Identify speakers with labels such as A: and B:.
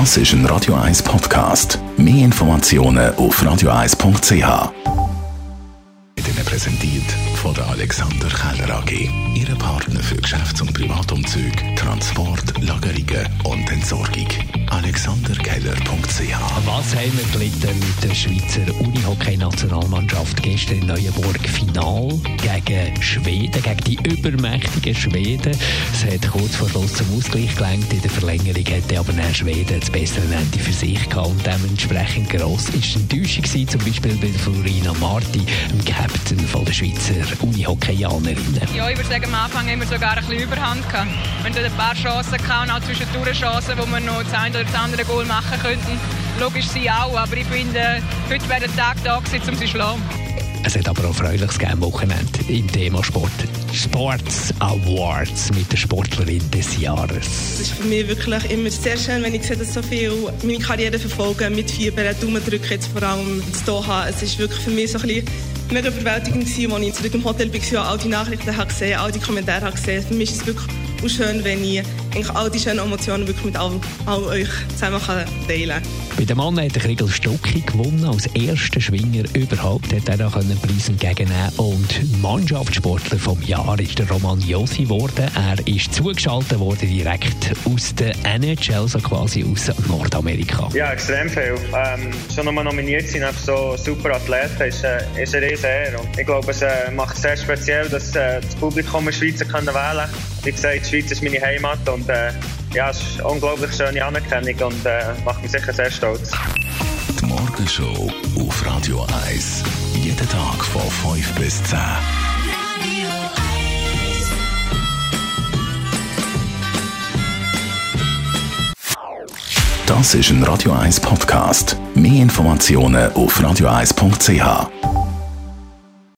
A: Das ist ein Radio 1 Podcast. Mehr Informationen auf radio1.ch. Wird Ihnen präsentiert von der Alexander Keller AG. Ihre Partner für Geschäfts- und Privatumzüge, Transport, Lagerungen und Entsorgung. AlexanderKeller.ch
B: Was haben wir gelitten mit der Schweizer Unihockey-Nationalmannschaft gestern in Neuenburg? Final gegen Schweden, gegen die übermächtigen Schweden. Es hat kurz vor Schluss zum Ausgleich gelangt. In der Verlängerung hätte aber dann Schweden das bessere Ende für sich gehabt und dementsprechend gross ist die Enttäuschung gewesen, zum Beispiel bei Florina Marti, dem Captain von der Schweizer Unihockeyanerinnen.
C: Ja, ich würde sagen, am Anfang haben wir sogar ein bisschen Überhand gehabt. Wir hatten ein paar Chancen gehabt, auch zwischendurch Chancen, wo wir noch das eine oder das andere Goal machen könnten. Logisch sie auch, aber ich finde, heute wäre der Tag da gewesen, um sie zu schlagen.
B: Es hat aber auch Freuliches gegeben Wochenende im Thema Sport. Sports Awards mit der Sportlerin des Jahres.
D: Es ist für mich wirklich immer sehr schön, wenn ich sehe, dass so viele meine Karriere verfolgen, mit Fieber, Daumen drücken, jetzt vor allem zu Doha. Es ist wirklich für mich so ein bisschen mega überwältigend gewesen, als ich zurück im Hotel war und all die Nachrichten habe gesehen, all die Kommentare habe gesehen. Für mich ist es wirklich auch schön, wenn ich eigentlich all die schönen Emotionen wirklich mit all, all euch zusammen kann teilen kann.
B: Bei dem Mann hat der Kriegel Stucki gewonnen. Als erster Schwinger überhaupt hat er auch einen Preis entgegennehmen Und Mannschaftssportler vom Jahr ist der Roman Josi geworden. Er ist zugeschaltet worden direkt aus der NHL, so quasi aus Nordamerika.
E: Ja, extrem viel. Ähm, schon nochmal nominiert sein auf so super Athleten ist, äh, ist eine riesen Ehre. Und ich glaube, es äh, macht es sehr speziell, dass äh, das Publikum in der Schweiz können wählen kann. Wie gesagt, die Schweiz ist meine Heimat und äh, ja, es ist eine unglaublich schöne Anerkennung und äh, macht mich sicher sehr stolz.
A: Die Morgenshow auf Radio 1. Jeden Tag von 5 bis 10. Das ist ein Radio 1 Podcast. Mehr Informationen auf radio1.ch.